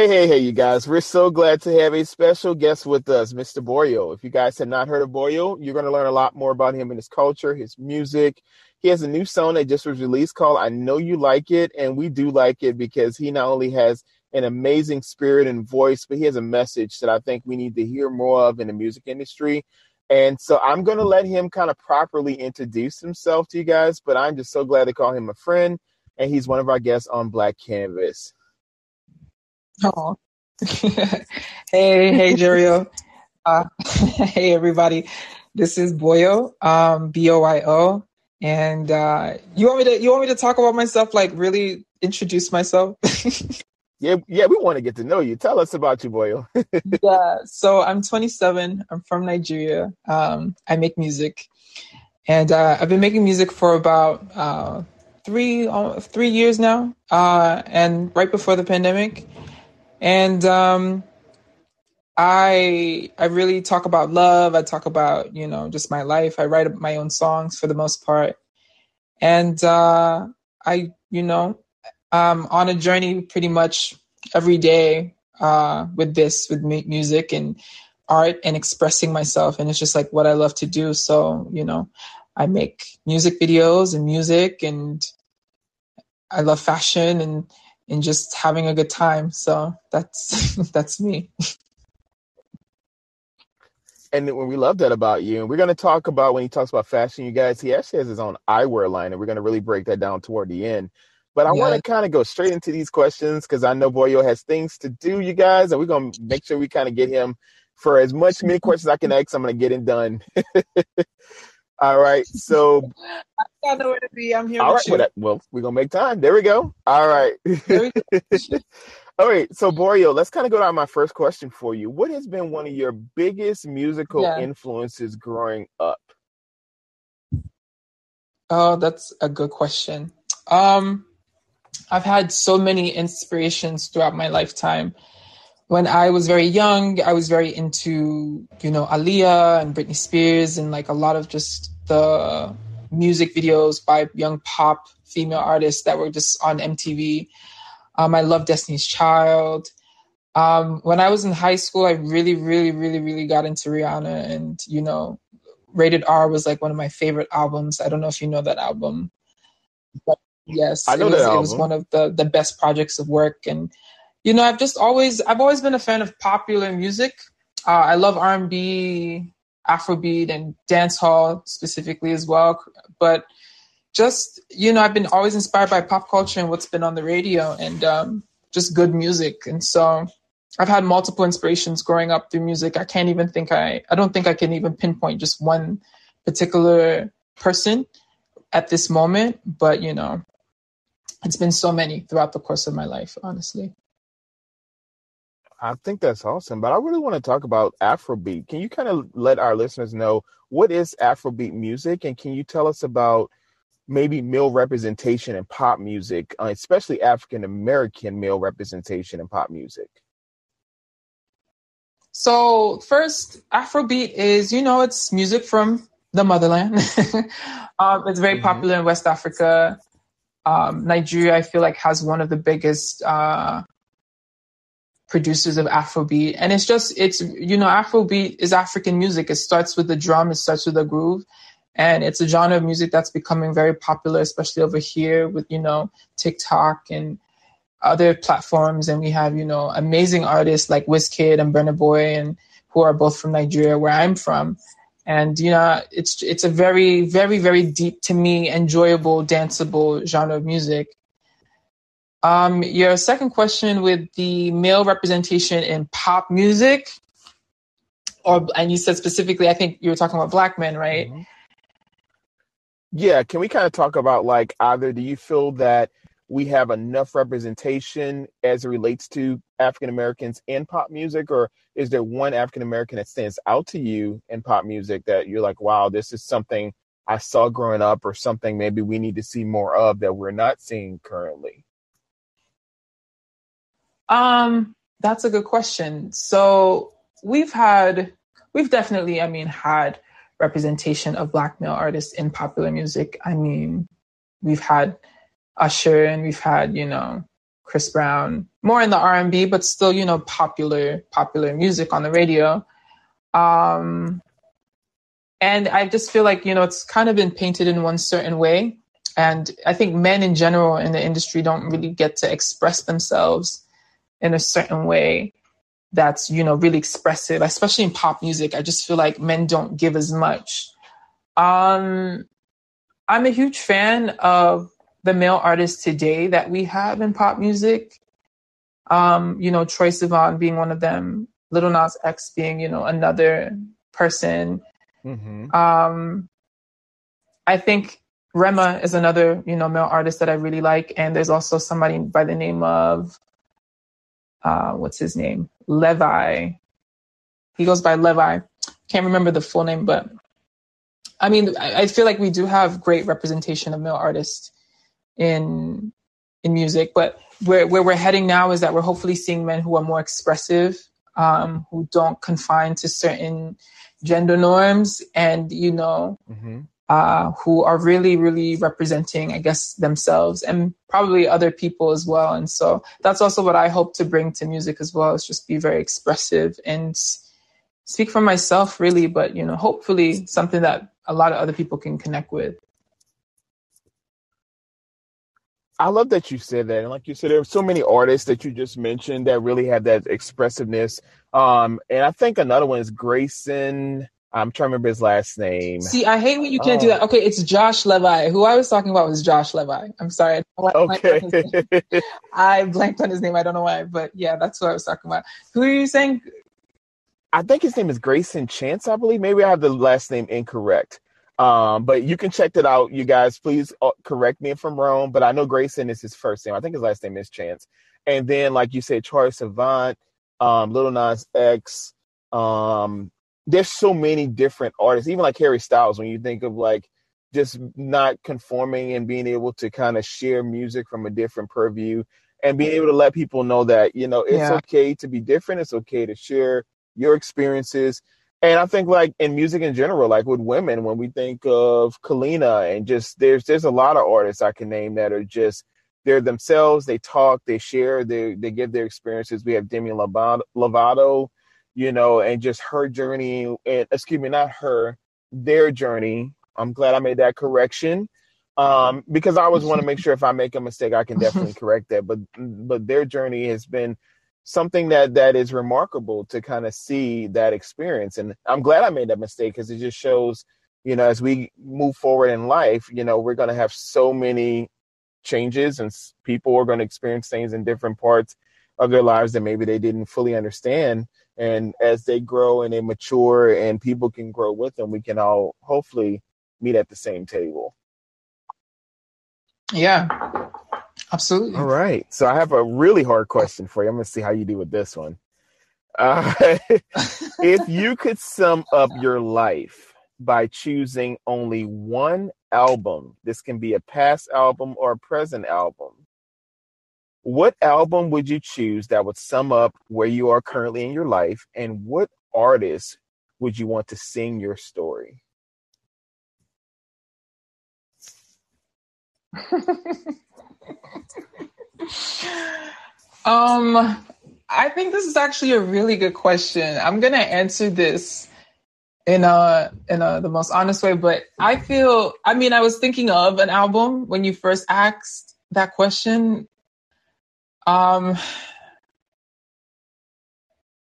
Hey, hey, hey, you guys. We're so glad to have a special guest with us, Mr. Boio. If you guys have not heard of Boio, you're going to learn a lot more about him and his culture, his music. He has a new song that just was released called I Know You Like It, and we do like it because he not only has an amazing spirit and voice, but he has a message that I think we need to hear more of in the music industry. And so I'm going to let him kind of properly introduce himself to you guys, but I'm just so glad to call him a friend, and he's one of our guests on Black Canvas. Oh. hey, hey, Jerio. Uh, hey, everybody. This is Boio, um, B O I O. And uh, you want me to you want me to talk about myself, like really introduce myself? yeah, yeah, we want to get to know you. Tell us about you, Boio. yeah, so I'm 27. I'm from Nigeria. Um, I make music, and uh, I've been making music for about uh, three uh, three years now. Uh, and right before the pandemic, and um, I I really talk about love. I talk about you know just my life. I write my own songs for the most part, and uh, I you know I'm on a journey pretty much every day uh, with this with music and art and expressing myself, and it's just like what I love to do. So you know, I make music videos and music, and I love fashion and and just having a good time. So that's that's me. And we love that about you. And we're going to talk about when he talks about fashion, you guys, he actually has his own eyewear line, and we're going to really break that down toward the end. But I yeah. want to kind of go straight into these questions because I know Boio has things to do, you guys, and we're going to make sure we kind of get him for as much many questions I can ask. I'm going to get it done. All right. So I got nowhere to be. I'm here. All right. Well, well, we're gonna make time. There we go. All right. Go. All right. So Boio, let's kind of go down my first question for you. What has been one of your biggest musical yeah. influences growing up? Oh, that's a good question. Um, I've had so many inspirations throughout my lifetime when I was very young, I was very into, you know, Aaliyah and Britney Spears and like a lot of just the music videos by young pop female artists that were just on MTV. Um, I love Destiny's Child. Um, when I was in high school, I really, really, really, really got into Rihanna and, you know, Rated R was like one of my favorite albums. I don't know if you know that album. But yes, I know it was, that album. it was one of the, the best projects of work and you know, I've just always I've always been a fan of popular music. Uh, I love R and B, Afrobeat, and dancehall specifically as well. But just you know, I've been always inspired by pop culture and what's been on the radio and um, just good music. And so I've had multiple inspirations growing up through music. I can't even think I I don't think I can even pinpoint just one particular person at this moment. But you know, it's been so many throughout the course of my life, honestly. I think that's awesome. But I really want to talk about Afrobeat. Can you kind of let our listeners know what is Afrobeat music? And can you tell us about maybe male representation in pop music, uh, especially African American male representation in pop music? So, first, Afrobeat is, you know, it's music from the motherland. um, it's very mm-hmm. popular in West Africa. Um, Nigeria, I feel like, has one of the biggest uh, producers of Afrobeat. And it's just, it's, you know, Afrobeat is African music. It starts with the drum, it starts with the groove. And it's a genre of music that's becoming very popular, especially over here with, you know, TikTok and other platforms. And we have, you know, amazing artists like Wizkid and Burna Boy and who are both from Nigeria, where I'm from. And, you know, it's, it's a very, very, very deep to me, enjoyable, danceable genre of music. Um, your second question with the male representation in pop music, or and you said specifically, I think you were talking about black men, right? Mm-hmm. Yeah, can we kind of talk about like either do you feel that we have enough representation as it relates to African Americans in pop music, or is there one African American that stands out to you in pop music that you're like, wow, this is something I saw growing up, or something maybe we need to see more of that we're not seeing currently? Um, that's a good question. So we've had, we've definitely, I mean, had representation of black male artists in popular music. I mean, we've had Usher and we've had, you know, Chris Brown, more in the R and B, but still, you know, popular popular music on the radio. Um, and I just feel like you know it's kind of been painted in one certain way, and I think men in general in the industry don't really get to express themselves in a certain way that's you know really expressive especially in pop music. I just feel like men don't give as much. Um i'm a huge fan of the male artists today that we have in pop music. Um you know troye sivan being one of them Lil Nas X being you know another person. Mm-hmm. um i think rema is another you know male artist that i really like and there's also somebody by the name of uh, what's his name? Levi. He goes by Levi. Can't remember the full name, but I mean, I, I feel like we do have great representation of male artists in in music, but where where we're heading now is that we're hopefully seeing men who are more expressive, um, who don't confine to certain gender norms, and you know, mm-hmm uh, who are really, really representing, I guess, themselves and probably other people as well. And so that's also what I hope to bring to music as well, is just be very expressive and speak for myself, really, but, you know, hopefully something that a lot of other people can connect with. I love that you said that. And like you said, there are so many artists that you just mentioned that really have that expressiveness. Um, and I think another one is Greyson. I'm trying to remember his last name. See, I hate when you can't oh. do that. Okay, it's Josh Levi. Who I was talking about was Josh Levi. I'm sorry. I okay. I blanked on his name. I don't know why, but yeah, that's what I was talking about. Who are you saying? I think his name is Greyson Chance, I believe. Maybe I have the last name incorrect. Um, but you can check that out, you guys. Please uh, correct me if I'm wrong, but I know Greyson is his first name. I think his last name is Chance. And then, like you said, Troye Sivan, um, Lil Nas X, um, there's so many different artists, even like Harry Styles, when you think of like just not conforming and being able to kind of share music from a different purview and being able to let people know that, you know, it's yeah. okay to be different. It's okay to share your experiences. And I think like in music in general, like with women, when we think of Kalina and just there's there's a lot of artists I can name that are just they're themselves, they talk, they share, they they give their experiences. We have Demi Lovato, you know, and just her journey and excuse me, not her, their journey. I'm glad I made that correction. Um, because I always want to make sure if I make a mistake, I can definitely correct that. But but their journey has been something that that is remarkable to kind of see that experience. And I'm glad I made that mistake because it just shows, you know, as we move forward in life, you know, we're gonna have so many changes and people are going to experience things in different parts of their lives that maybe they didn't fully understand and as they grow and they mature and people can grow with them we can all hopefully meet at the same table. Yeah absolutely. All right. So i have a really hard question for you. I'm going to see how you do with this one. Uh, if you could sum up your life by choosing only one album this can be a past album or a present album what album would you choose that would sum up where you are currently in your life, and what artist would you want to sing your story? um, I think this is actually a really good question. I'm gonna answer this in a in a the most honest way, but I feel I mean I was thinking of an album when you first asked that question um,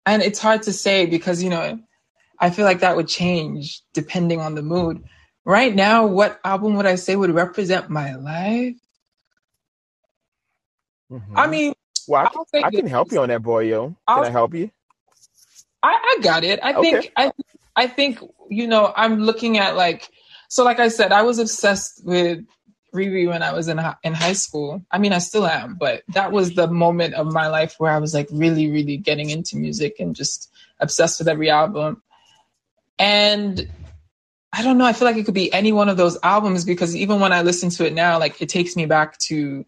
and it's hard to say because, you know, I feel like that would change depending on the mood. Right now, what album would I say would represent my life? Mm-hmm. I mean, well, I, I can help you on that, boy, yo. Can I'll, i help you? I, I got it. I okay. think I, I think you know I'm looking at like so. Like I said, I was obsessed with Riri when I was in in high school. I mean, I still am, but that was the moment of my life where I was like really, really getting into music and just obsessed with every album. And I don't know. I feel like it could be any one of those albums because even when I listen to it now, like it takes me back to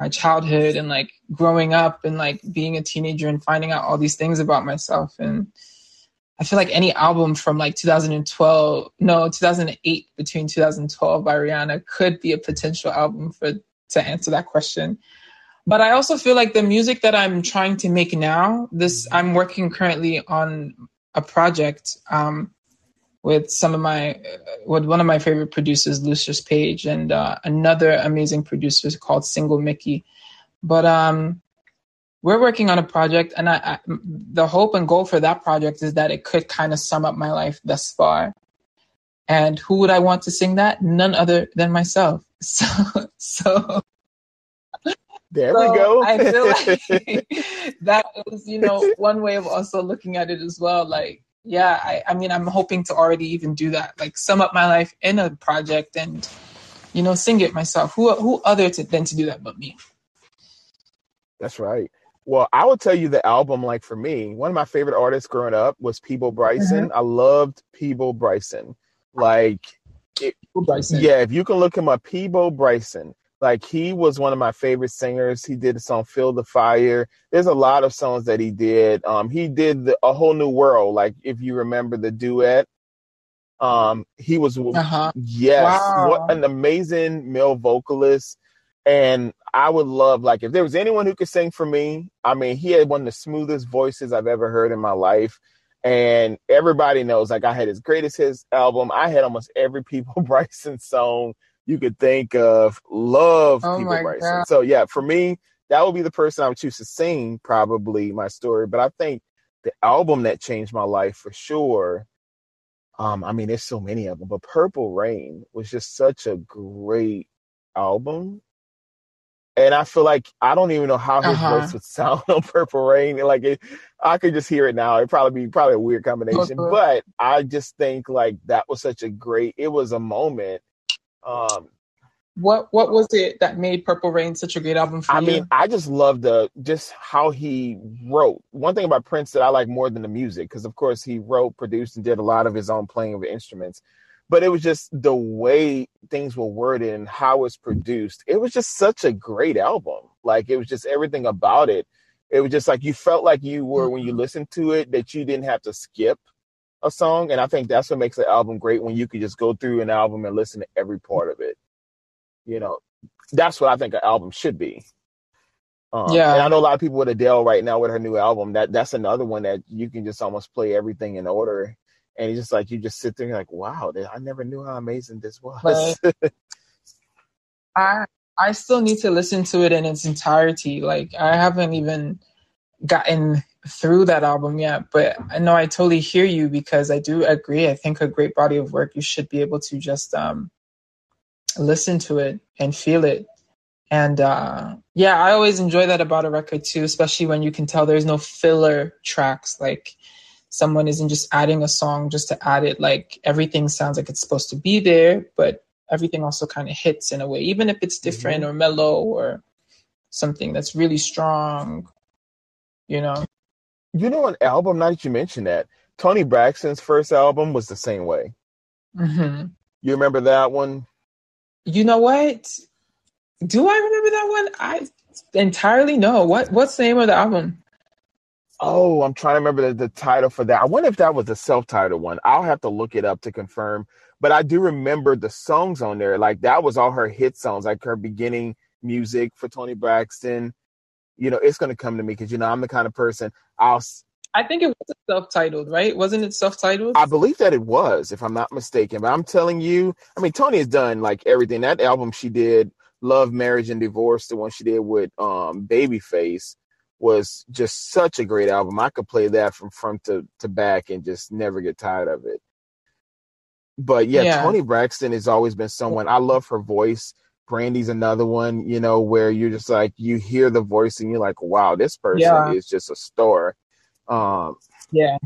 my childhood and like growing up and like being a teenager and finding out all these things about myself and I feel like any album from like 2012, no, 2008 between 2012 by Rihanna could be a potential album for to answer that question. but I also feel like the music that I'm trying to make now, this I'm working currently on a project um, with some of my with one of my favorite producers, Lucius Page, and uh, another amazing producer called Single Mickey. But um, we're working on a project, and I, I, the hope and goal for that project is that it could kind of sum up my life thus far. And who would I want to sing that? None other than myself. So, so there so we go. I feel like that is, you know, one way of also looking at it as well. Like, yeah, I, I mean, I'm hoping to already even do that, like sum up my life in a project and, you know, sing it myself. Who, who other to, than to do that but me? That's right. Well, I will tell you the album, like for me, one of my favorite artists growing up was Peabo Bryson. Mm-hmm. I loved Peabo Bryson. Like, it, Bryson. yeah, if you can look him up, Peabo Bryson. Like he was one of my favorite singers. He did the song "Feel the Fire." There's a lot of songs that he did. Um, he did the, a whole new world. Like if you remember the duet, um, he was uh-huh. yes, wow. what an amazing male vocalist. And I would love like if there was anyone who could sing for me. I mean, he had one of the smoothest voices I've ever heard in my life. And everybody knows, like I had his greatest hits album. I had almost every Peabo Bryson song you could think of. Love oh Peabo Bryson. God. So yeah, for me, that would be the person I would choose to sing probably my story. But I think the album that changed my life for sure. Um, I mean, there's so many of them, but Purple Rain was just such a great album. And I feel like I don't even know how his uh-huh. voice would sound on Purple Rain. Like it, I could just hear it now. It'd probably be probably a weird combination, uh-huh. but I just think like that was such a great. It was a moment um, what what was it that made Purple Rain such a great album for I you? I mean, I just love the just how he wrote. One thing about Prince that I like more than the music, because of course he wrote, produced, and did a lot of his own playing of instruments. But it was just the way things were worded and how it's produced. It was just such a great album. Like it was just everything about it. It was just like you felt like you were when you mm-hmm. listened to it that you didn't have to skip a song, and I think that's what makes the album great when you can just go through an album and listen to every part of it. You know, that's what I think an album should be. Um, yeah, and I know a lot of people with Adele right now with her new album. That that's another one that you can just almost play everything in order, and it's just like you just sit there and like, wow, I never knew how amazing this was. I I still need to listen to it in its entirety. Like I haven't even gotten through that album yet, but I know I totally hear you because I do agree. I think a great body of work, you should be able to just um, listen to it and feel it. And uh, yeah, I always enjoy that about a record too, especially when you can tell there's no filler tracks. Like someone isn't just adding a song just to add it. Like everything sounds like it's supposed to be there, but everything also kind of hits in a way, even if it's different mm-hmm. or mellow or something that's really strong you know you know, an album. Now that you mentioned that, Toni Braxton's first album was the same way. Mm-hmm. You remember that one? You know what? Do I remember that one? I entirely know. What What's the name of the album? Oh, I'm trying to remember the, the title for that. I wonder if that was the self-titled one. I'll have to look it up to confirm. But I do remember the songs on there. Like that was all her hit songs, like her beginning music for Toni Braxton you know, it's going to come to me because, you know, I'm the kind of person I'll. I think it was self-titled, right? Wasn't it self-titled? I believe that it was, if I'm not mistaken. But I'm telling you, I mean, Toni has done like everything. That album she did, Love, Marriage, and Divorce, the one she did with um, Babyface, was just such a great album. I could play that from front to, to back and just never get tired of it. But yeah, yeah. Toni Braxton has always been someone I love her voice. Brandy's another one, you know, where you're just like you hear the voice and you're like, wow, this person yeah. is just a star. Um, yeah,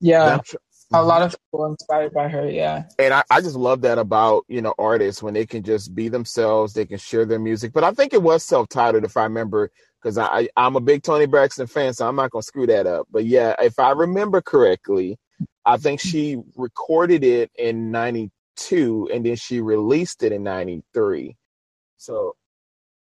yeah. Tr- a lot of people inspired by her, yeah. And I, I just love that about you know artists when they can just be themselves, they can share their music. But I think it was self-titled, if I remember, because I, I'm a big Toni Braxton fan, so I'm not gonna screw that up. But yeah, if I remember correctly, I think she recorded it in '92 and then she released it in '93. So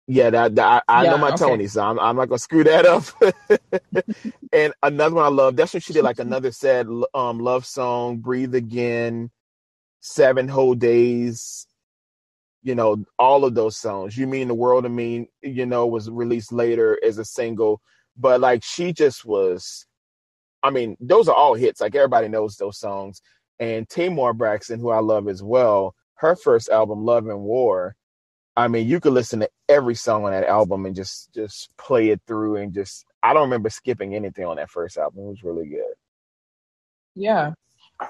yeah, that, that I, I yeah, know my okay. Toni, so I'm, I'm not gonna screw that up. and another one I love. That's when she did like another sad um love song, "Breathe Again," seven whole days. You know, all of those songs. You Mean the World to Me, you know, was released later as a single. But like she just was I mean, those are all hits. Like everybody knows those songs. And Tamar Braxton, who I love as well, her first album, Love and War, I mean, you could listen to every song on that album and just just play it through and just I don't remember skipping anything on that first album. It was really good. Yeah.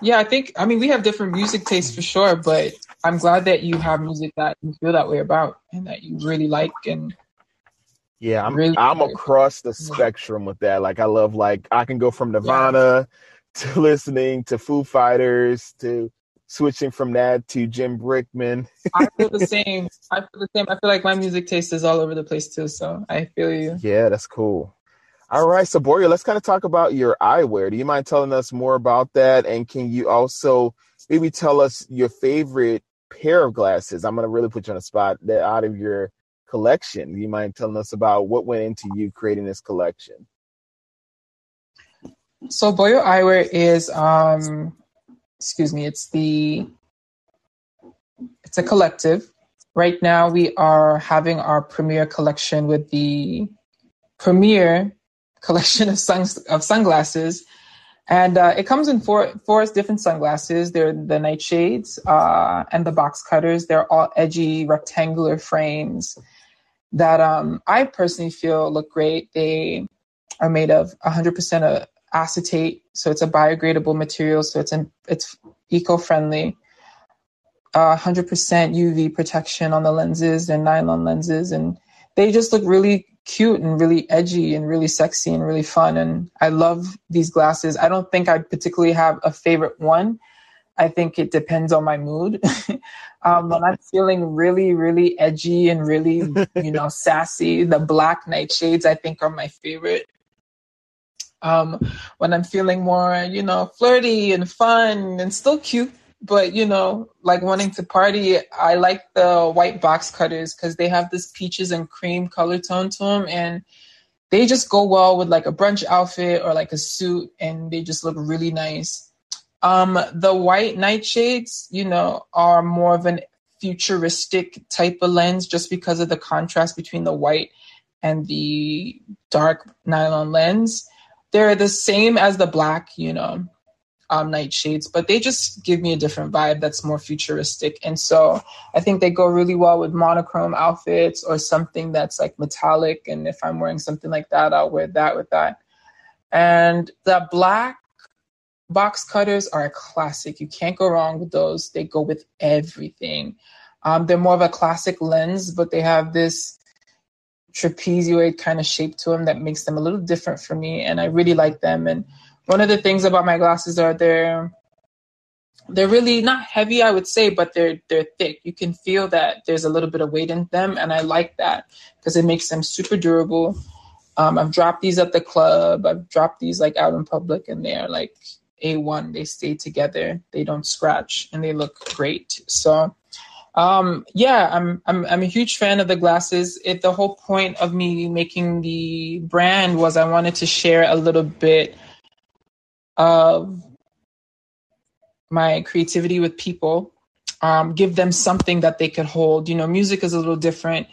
Yeah, I think I mean we have different music tastes for sure, but I'm glad that you have music that you feel that way about and that you really like and yeah, I'm really I'm across the spectrum with that. Like I love like I can go from Nirvana yeah. to listening to Foo Fighters to switching from that to Jim Brickman. I feel the same. I feel the same. I feel like my music taste is all over the place too. So I feel you. Yeah, that's cool. All right, so Boio, let's kind of talk about your eyewear. Do you mind telling us more about that? And can you also maybe tell us your favorite pair of glasses? I'm going to really put you on a spot that out of your collection. Do you mind telling us about what went into you creating this collection? So Boio Eyewear is um excuse me, it's the it's a collective. Right now we are having our premiere collection with the premiere collection of sun of sunglasses, and uh, it comes in four four different sunglasses. They're the nightshades uh, and the box cutters. They're all edgy rectangular frames that um, I personally feel look great. They are made of 100% of acetate, so it's a biodegradable material, so it's in, it's eco-friendly. Uh, 100% UV protection on the lenses. They're nylon lenses, and they just look really cute and really edgy and really sexy and really fun. And I love these glasses. I don't think I particularly have a favorite one. I think it depends on my mood. um, when I'm feeling really, really edgy and really, you know, sassy, the black nightshades I think are my favorite. Um, when I'm feeling more, you know, flirty and fun and still cute, but you know, like wanting to party, I like the white box cutters because they have this peaches and cream color tone to them, and they just go well with like a brunch outfit or like a suit, and they just look really nice. Um, the white nightshades, you know, are more of an futuristic type of lens just because of the contrast between the white and the dark nylon lens. They're the same as the black, you know, um, nightshades, but they just give me a different vibe that's more futuristic. And so I think they go really well with monochrome outfits or something that's like metallic. And if I'm wearing something like that, I'll wear that with that. And the black box cutters are a classic. You can't go wrong with those. They go with everything. Um, they're more of a classic lens, but they have this trapezoid kind of shape to them that makes them a little different for me, and I really like them. And one of the things about my glasses are they're they're really not heavy, I would say, but they're they're thick. You can feel that there's a little bit of weight in them, and I like that because it makes them super durable. Um, I've dropped these at the club. I've dropped these like out in public, and they're like a1. They stay together. They don't scratch and they look great. So um, yeah, I'm, I'm I'm a huge fan of the glasses. It the whole point of me making the brand was I wanted to share a little bit of my creativity with people, um, give them something that they could hold. You know, music is a little different,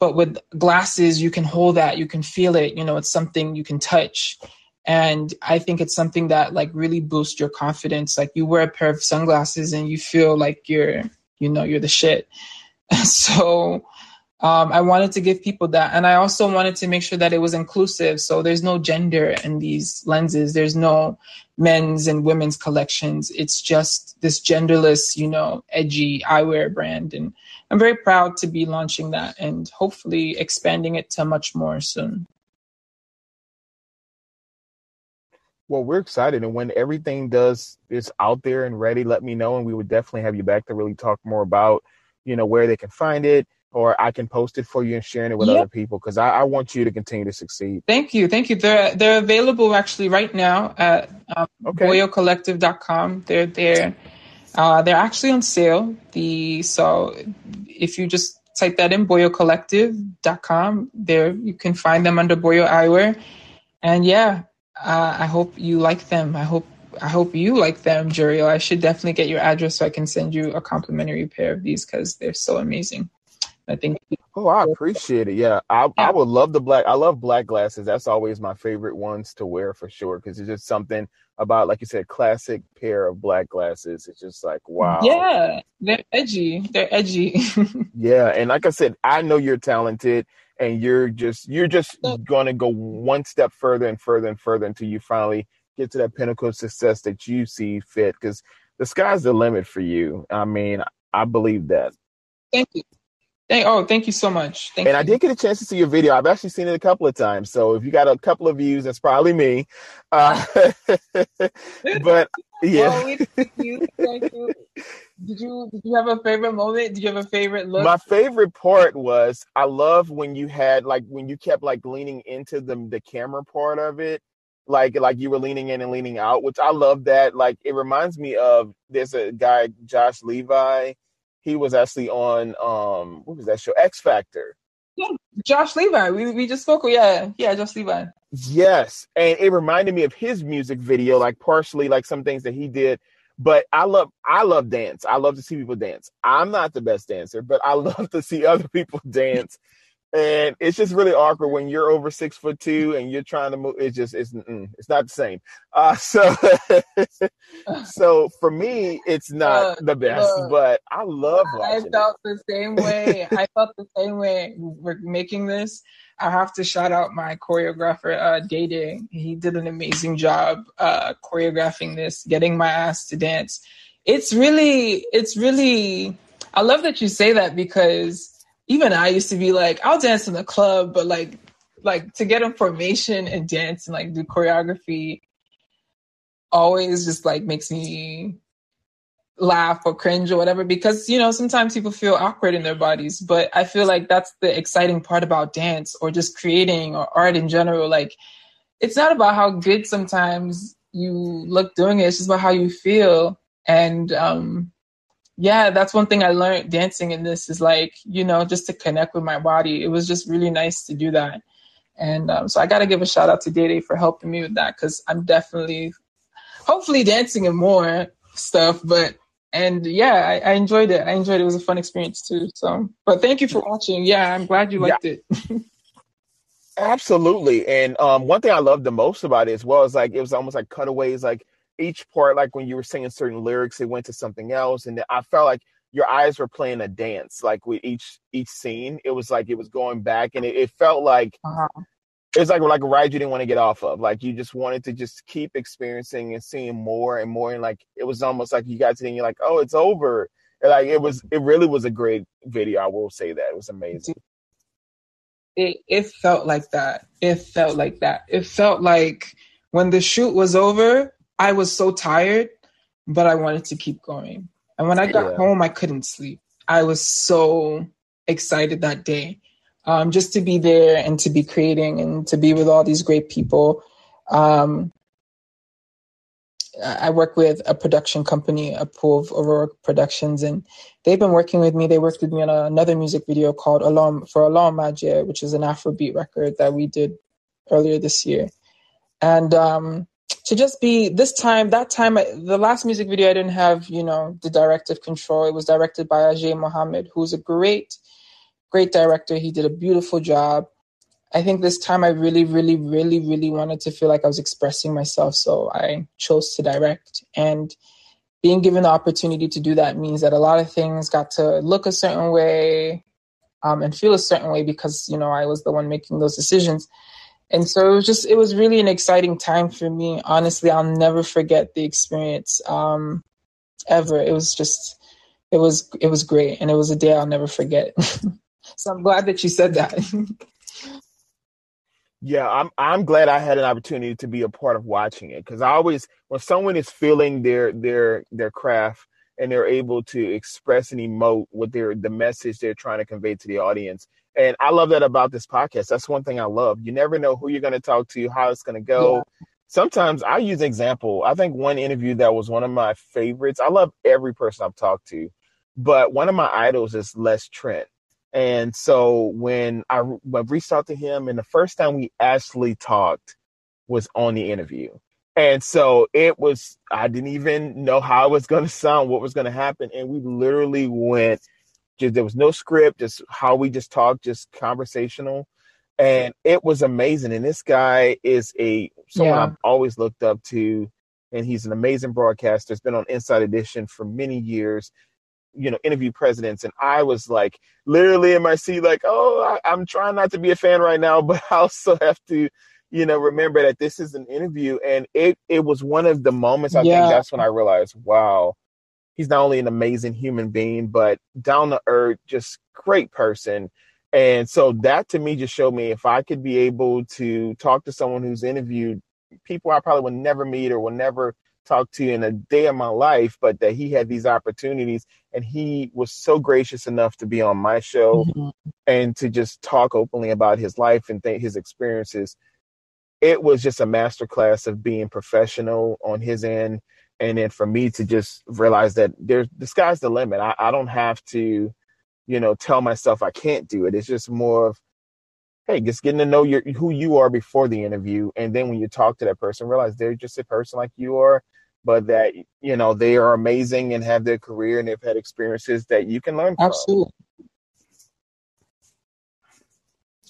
but with glasses, you can hold that, you can feel it. You know, it's something you can touch and i think it's something that like really boosts your confidence like you wear a pair of sunglasses and you feel like you're you know you're the shit so um, i wanted to give people that and i also wanted to make sure that it was inclusive. So there's no gender in these lenses. There's no men's and women's collections. It's just this genderless you know edgy eyewear brand. And i'm very proud to be launching that and hopefully expanding it to much more soon. Well, we're excited, and when everything does is out there and ready, let me know, and we would definitely have you back to really talk more about, you know, where they can find it, or I can post it for you and sharing it with other people because I, I, want you to continue to succeed. Thank you, thank you. They're they're available actually right now at um, okay. boiocollective.com. They're there. Uh, they're actually on sale. The so if you just type that in boiocollective.com, there you can find them under Boio Eyewear. And yeah, uh, I hope you like them. I hope I hope you like them, Juriel. I should definitely get your address so I can send you a complimentary pair of these because they're so amazing. I think. Oh, I appreciate it. Yeah, I I would love the black. I love black glasses. That's always my favorite ones to wear for sure because it's just something about, like you said, classic pair of black glasses. It's just like wow. Yeah, they're edgy. They're edgy. yeah, and like I said, I know you're talented, and you're just you're just going to go one step further and further and further until you finally get to that pinnacle of success that you see fit. Because the sky's the limit for you. I mean, I believe that. Thank you. Thank, oh, thank you so much. Thank and you. I did get a chance to see your video. I've actually seen it a couple of times. So if you got a couple of views, that's probably me. Uh, but yeah. Well, thank you. Thank you. Did you did you have a favorite moment? Did you have a favorite look? My favorite part was I love when you had like when you kept like leaning into the the camera part of it. Like like you were leaning in and leaning out, which I love that. Like it reminds me of there's a guy, Josh Levi he was actually on um what was that show X Factor. Yeah, Josh Levi. We we just spoke. Yeah, yeah, Josh Levi. Yes, and it reminded me of his music video, like partially like some things that he did. But I love I love dance. I love to see people dance. I'm not the best dancer, but I love to see other people dance and it's just really awkward when you're over six foot two and you're trying to move. It's just it's it's not the same. Uh, so so for me, it's not uh, the best, but I love watching. I felt it. the same way. I felt the same way. We're making this. I have to shout out my choreographer, uh, Day Day. He did an amazing job uh, choreographing this, getting my ass to dance. It's really, it's really. I love that you say that because even I used to be like, I'll dance in the club, but like like to get in formation and dance and like do choreography always just like makes me laugh or cringe or whatever because you know sometimes people feel awkward in their bodies but i feel like that's the exciting part about dance or just creating or art in general. Like it's not about how good sometimes you look doing it it's just about how you feel. And um yeah, that's one thing I learned dancing in this is like, you know, just to connect with my body. It was just really nice to do that. And um, so I got to give a shout out to Dede for helping me with that because I'm definitely, hopefully, dancing in more stuff. But, and yeah, I, I, enjoyed it. I enjoyed it. It was a fun experience too. So, but thank you for watching. Yeah, I'm glad you liked yeah. it. Absolutely. And um, one thing I loved the most about it as well is like, it was almost like cutaways, like, each part, like when you were singing certain lyrics, it went to something else, and I felt like your eyes were playing a dance, like with each each scene. It was like it was going back, and it, it felt like uh-huh. it was like like a ride you didn't want to get off of. Like you just wanted to just keep experiencing and seeing more and more, and like it was almost like you got to and you're like, oh, it's over. And like it was, it really was a great video. I will say that it was amazing. It it felt like that. It felt like that. It felt like when the shoot was over, I was so tired, but I wanted to keep going. And when I got yeah. home, I couldn't sleep. I was so excited that day um, just to be there and to be creating and to be with all these great people. Um, I work with a production company, a pool of Aurora Productions, and they've been working with me. They worked with me on another music video called Alom for Alom Majia, which is an Afrobeat record that we did earlier this year. And um, to just be this time that time I, the last music video i didn't have you know the directive control. It was directed by ajay mohammed who's a great great director. He did a beautiful job. I think this time i really really really really wanted to feel like i was expressing myself so i chose to direct. And being given the opportunity to do that means that a lot of things got to look a certain way um, and feel a certain way because you know i was the one making those decisions and so it was just it was really an exciting time for me. Honestly i'll never forget the experience um, ever. It was just it was it was great. And it was a day i'll never forget. So i'm glad that you said that. Yeah i'm i'm glad i had an opportunity to be a part of watching it. Because i always when someone is feeling their their their craft and they're able to express and emote with their the message they're trying to convey to the audience and I love that about this podcast. That's one thing I love. You never know who you're going to talk to, how it's going to go. Yeah. Sometimes I use example. I think one interview that was one of my favorites. I love every person I've talked to, but one of my idols is Les Trent. And so when I, when I reached out to him, and the first time we actually talked was on the interview. And so it was, I didn't even know how it was going to sound, what was going to happen. And we literally went, just, there was no script, just how we just talked, just conversational. And it was amazing. And this guy is a, someone yeah. I've always looked up to. And he's an amazing broadcaster. Has been on Inside Edition for many years you know interview presidents and i was like literally in my seat like oh I, am trying not to be a fan right now but i also have to you know remember that this is an interview and it it was one of the moments i yeah. think that's when i realized wow he's not only an amazing human being but down to earth just great person and so that to me just showed me if i could be able to talk to someone who's interviewed people i probably would never meet or will never talk to in a day of my life, but that he had these opportunities and he was so gracious enough to be on my show mm-hmm. and to just talk openly about his life and th- his experiences. It was just a masterclass of being professional on his end. And then for me to just realize that there's the sky's the limit. I, I don't have to, you know, tell myself I can't do it. It's just more of hey, just getting to know your who you are before the interview, and then when you talk to that person, realize they're just a person like you are, but that you know they are amazing and have their career and they've had experiences that you can learn from. Absolutely.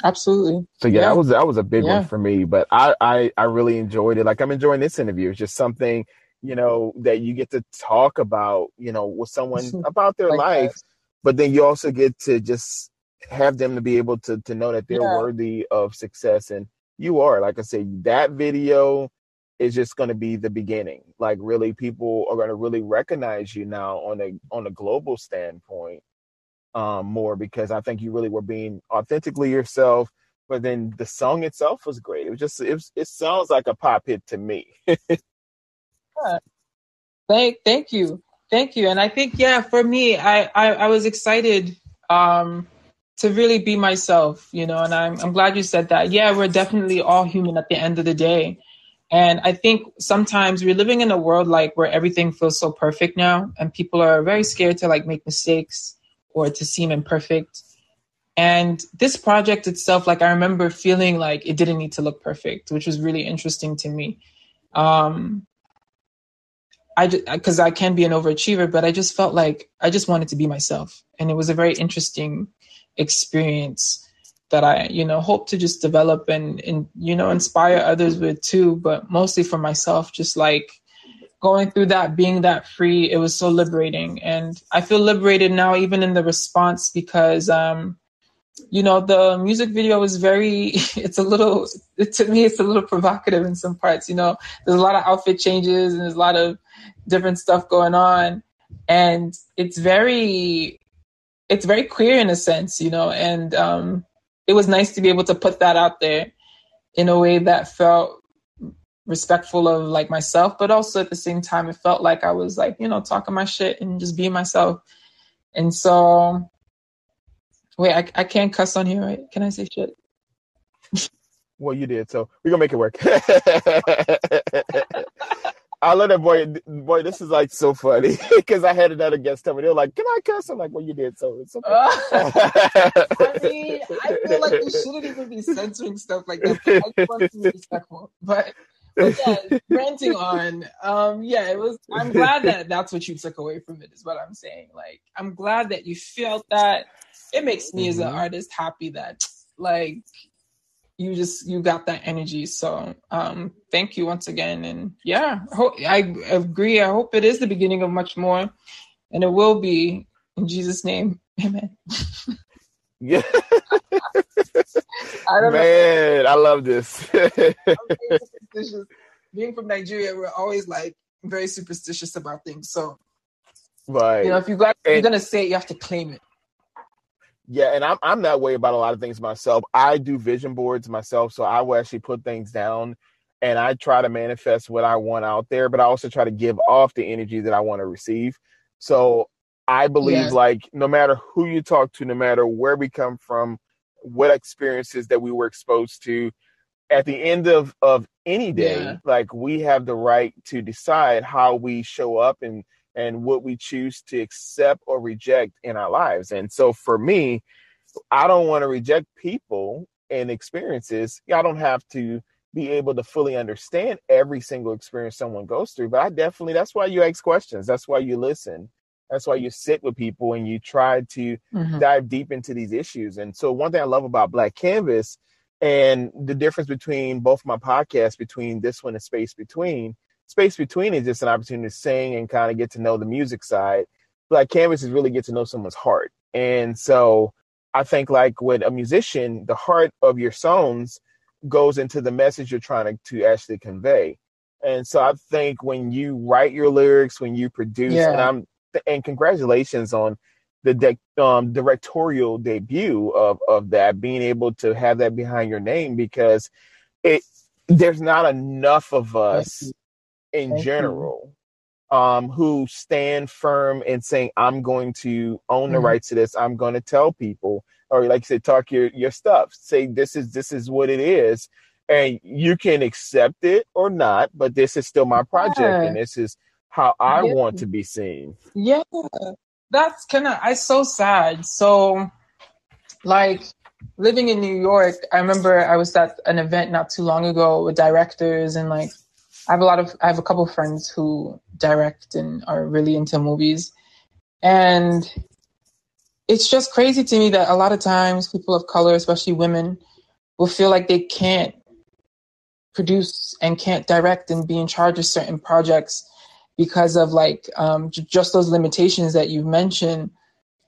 Absolutely. So yeah, yeah, that was that was a big yeah. one for me. But I, I I really enjoyed it. Like I'm enjoying this interview. It's just something you know that you get to talk about you know with someone about their like life, that. but then you also get to just have them to be able to to know that they're yeah. worthy of success and you are like i said that video is just going to be the beginning like really people are going to really recognize you now on a on a global standpoint um more because i think you really were being authentically yourself but then the song itself was great it was just it, was, it sounds like a pop hit to me yeah. thank thank you thank you and i think yeah for me i i, I was excited um to really be myself, you know, and I'm, I'm glad you said that. Yeah, we're definitely all human at the end of the day. And I think sometimes we're living in a world like where everything feels so perfect now and people are very scared to like make mistakes or to seem imperfect. And this project itself, like I remember feeling like it didn't need to look perfect, which was really interesting to me. Um, I because I can be an overachiever, but I just felt like I just wanted to be myself, and it was a very interesting experience that I, you know, hope to just develop and, and, you know, inspire others with too, but mostly for myself, just like going through that, being that free, it was so liberating. And I feel liberated now, even in the response, because, um, you know, the music video is very, it's a little, to me, it's a little provocative in some parts, you know, there's a lot of outfit changes and there's a lot of different stuff going on. And it's very, it's very queer in a sense, you know, and um, it was nice to be able to put that out there in a way that felt respectful of like myself, but also at the same time, it felt like I was like, you know, talking my shit and just being myself. And so, wait, I, I can't cuss on here, right? Can I say shit? well, you did, so we're gonna make it work. I love that boy. Boy, this is like so funny because I had another guest tell me they were like, "Can I cuss?" I'm like, "Well, you did, so it's okay." I mean, I feel like we shouldn't even be censoring stuff like that. But I want to be respectful, but, but yeah, ranting on. Um, yeah, it was. I'm glad that that's what you took away from it. Is what I'm saying. Like, I'm glad that you felt that. It makes me mm-hmm. as an mm-hmm. artist happy that like you just you got that energy. So um thank you once again. And yeah I, I agree. I hope it is the beginning of much more. And it will be. In jesus name amen. Yeah. I man know. i love this. Being from nigeria we're always like very superstitious about things. So right. you know if you got if you're gonna say it you have to claim it yeah, and I'm I'm that way about a lot of things myself. I do vision boards myself, so I will actually put things down and I try to manifest what I want out there, but I also try to give off the energy that I want to receive. So I believe like no matter who you talk to, no matter where we come from, what experiences that we were exposed to, at the end of of any day, yeah. like we have the right to decide how we show up and and what we choose to accept or reject in our lives. And so for me, I don't want to reject people and experiences. I don't have to be able to fully understand every single experience someone goes through. But I definitely, that's why you ask questions. That's why you listen. That's why you sit with people and you try to mm-hmm. dive deep into these issues. And so, one thing I love about Black Canvas and the difference between both my podcasts, between this one and Space Between, Space Between is just an opportunity to sing and kind of get to know the music side. Like Canvas is really get to know someone's heart. And so, I think, like with a musician, the heart of your songs goes into the message you're trying to, to actually convey. And so I think when you write your lyrics, when you produce, yeah. and I'm and congratulations on the de- um, directorial debut of of that, being able to have that behind your name because it there's not enough of us in Thank general um, who stand firm and saying, "I'm going to own the mm-hmm. rights to this. I'm going to tell people." Or like you said, talk your your stuff. Say this is this is what it is, and you can accept it or not. But this is still my project, yeah. and this is how I yeah. want to be seen. Yeah, that's kind of I so sad. So, like living in New York, I remember I was at an event not too long ago with directors and like I have a lot of I have a couple of friends who direct and are really into movies, and it's just crazy to me that a lot of times people of color, especially women, will feel like they can't produce and can't direct and be in charge of certain projects because of like um, j- just those limitations that you've mentioned,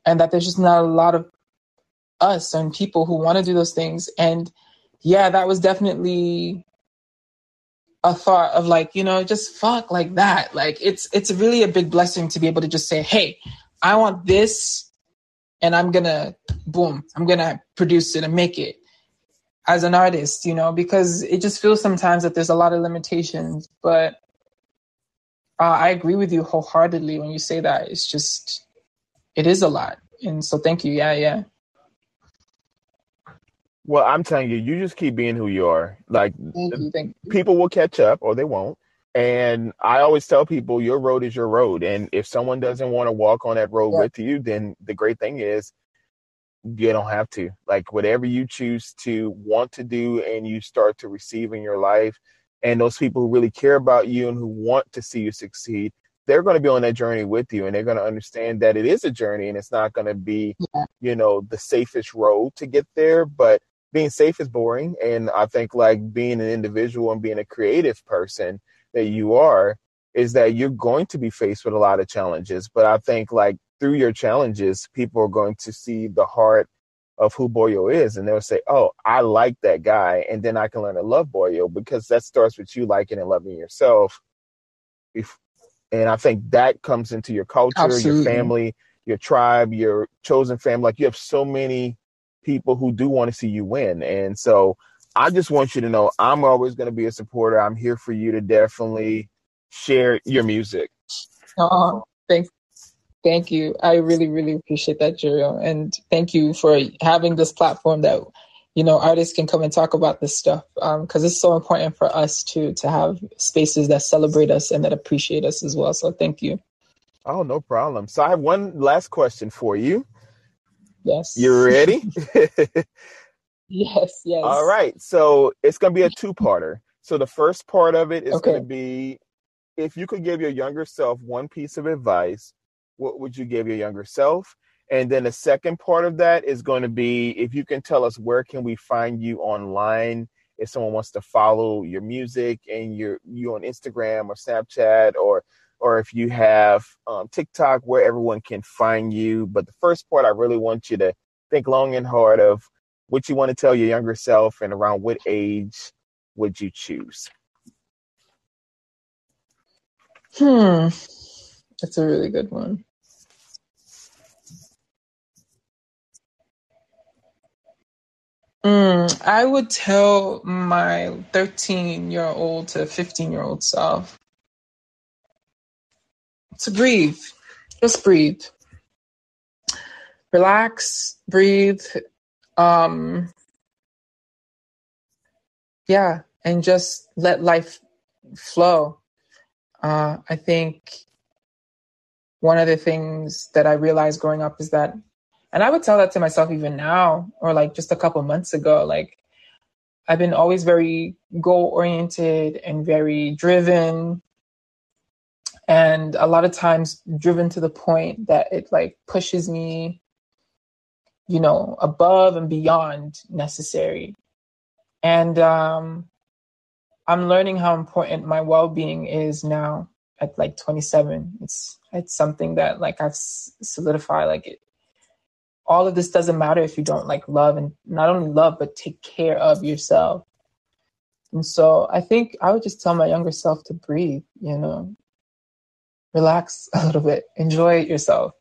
and that there's just not a lot of us and people who want to do those things. And yeah, that was definitely a thought of like you know just fuck like that. Like it's it's really a big blessing to be able to just say, hey, I want this, and I'm gonna boom, I'm gonna produce it and make it as an artist, you know, because it just feels sometimes that there's a lot of limitations, but uh, I agree with you wholeheartedly when you say that. It's just, it is a lot. And so thank you. Yeah, yeah. Well, I'm telling you, you just keep being who you are. Like, thank you, thank you. people will catch up or they won't. And I always tell people, your road is your road. And if someone doesn't want to walk on that road yeah. with you, then the great thing is you don't have to. Like, whatever you choose to want to do and you start to receive in your life, and those people who really care about you and who want to see you succeed they're going to be on that journey with you and they're going to understand that it is a journey and it's not going to be yeah. you know the safest road to get there but being safe is boring and i think like being an individual and being a creative person that you are is that you're going to be faced with a lot of challenges but i think like through your challenges people are going to see the heart of who Boio is, and they'll say, "Oh, I like that guy," and then I can learn to love Boio because that starts with you liking and loving yourself. And I think that comes into your culture, Absolutely. your family, your tribe, your chosen family. Like you have so many people who do want to see you win, and so I just want you to know I'm always going to be a supporter. I'm here for you to definitely share your music. Oh, thanks. Thank you. I really, really appreciate that, Jeriel. And thank you for having this platform that, you know, artists can come and talk about this stuff. because um, it's so important for us to to have spaces that celebrate us and that appreciate us as well. So thank you. Oh, no problem. So I have one last question for you. Yes. You ready? yes, yes. All right. So it's gonna be a two-parter. So the first part of it is okay. gonna be if you could give your younger self one piece of advice what would you give your younger self? And then the second part of that is going to be if you can tell us where can we find you online if someone wants to follow your music and you're you on Instagram or Snapchat or or if you have um, TikTok where everyone can find you. But the first part, I really want you to think long and hard of what you want to tell your younger self and around what age would you choose. Hmm. That's a really good one. Mm, I would tell my 13 year old to 15 year old self to breathe. Just breathe. Relax, breathe. Um, yeah, and just let life flow. Uh, I think one of the things that I realized growing up is that, and I would tell that to myself even now, or like just a couple months ago, like I've been always very goal oriented and very driven. And a lot of times driven to the point that it like pushes me, you know, above and beyond necessary. And um, I'm learning how important my well being is now at like 27. It's it's something that like I've solidified. Like it, all of this doesn't matter if you don't like love and not only love but take care of yourself. And so I think I would just tell my younger self to breathe. You know, relax a little bit, enjoy yourself.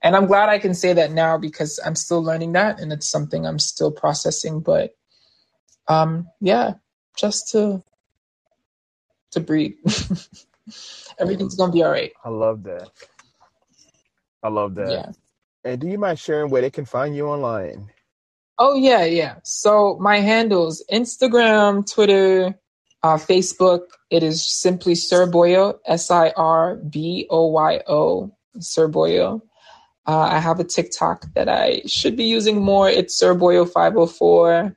And I'm glad I can say that now because I'm still learning that and it's something I'm still processing. But um, yeah, just to to breathe. Everything's gonna be all right. I love that. I love that. Yeah. And do you mind sharing where they can find you online? Oh yeah, yeah. So my handles Instagram, Twitter, uh, Facebook. It is simply Sir Boyo, S I R B O Y O, Sir Boyo. Uh, I have a TikTok that I should be using more. It's Sir Boyo five hundred oh four.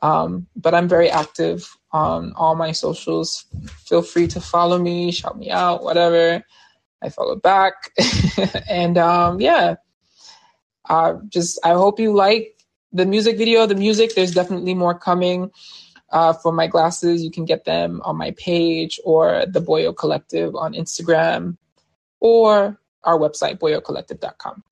Um, but I'm very active on all my socials. Feel free to follow me, shout me out, whatever. I follow back. and um, yeah, uh, just I hope you like the music video, the music. There's definitely more coming. Uh, for my glasses, you can get them on my page or the Boio Collective on Instagram or our website, boiocollective.com.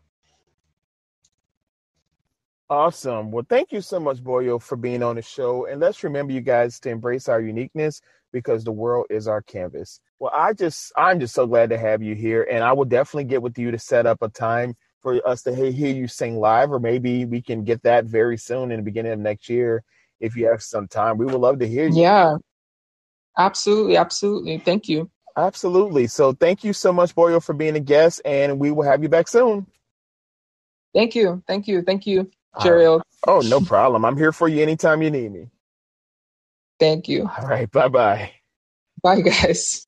Awesome. Well, thank you so much, Boio, for being on the show. And let's remember, you guys, to embrace our uniqueness because the world is our canvas. Well, I just, I'm just so glad to have you here. And I will definitely get with you to set up a time for us to hear you sing live, or maybe we can get that very soon in the beginning of next year if you have some time. We would love to hear you. Yeah, absolutely. Absolutely. Thank you. Absolutely. So thank you so much, Boio, for being a guest, and we will have you back soon. Thank you. Thank you. Thank you. Gerald. oh, no problem. I'm here for you anytime you need me. Thank you. All right. Bye bye. Bye, guys.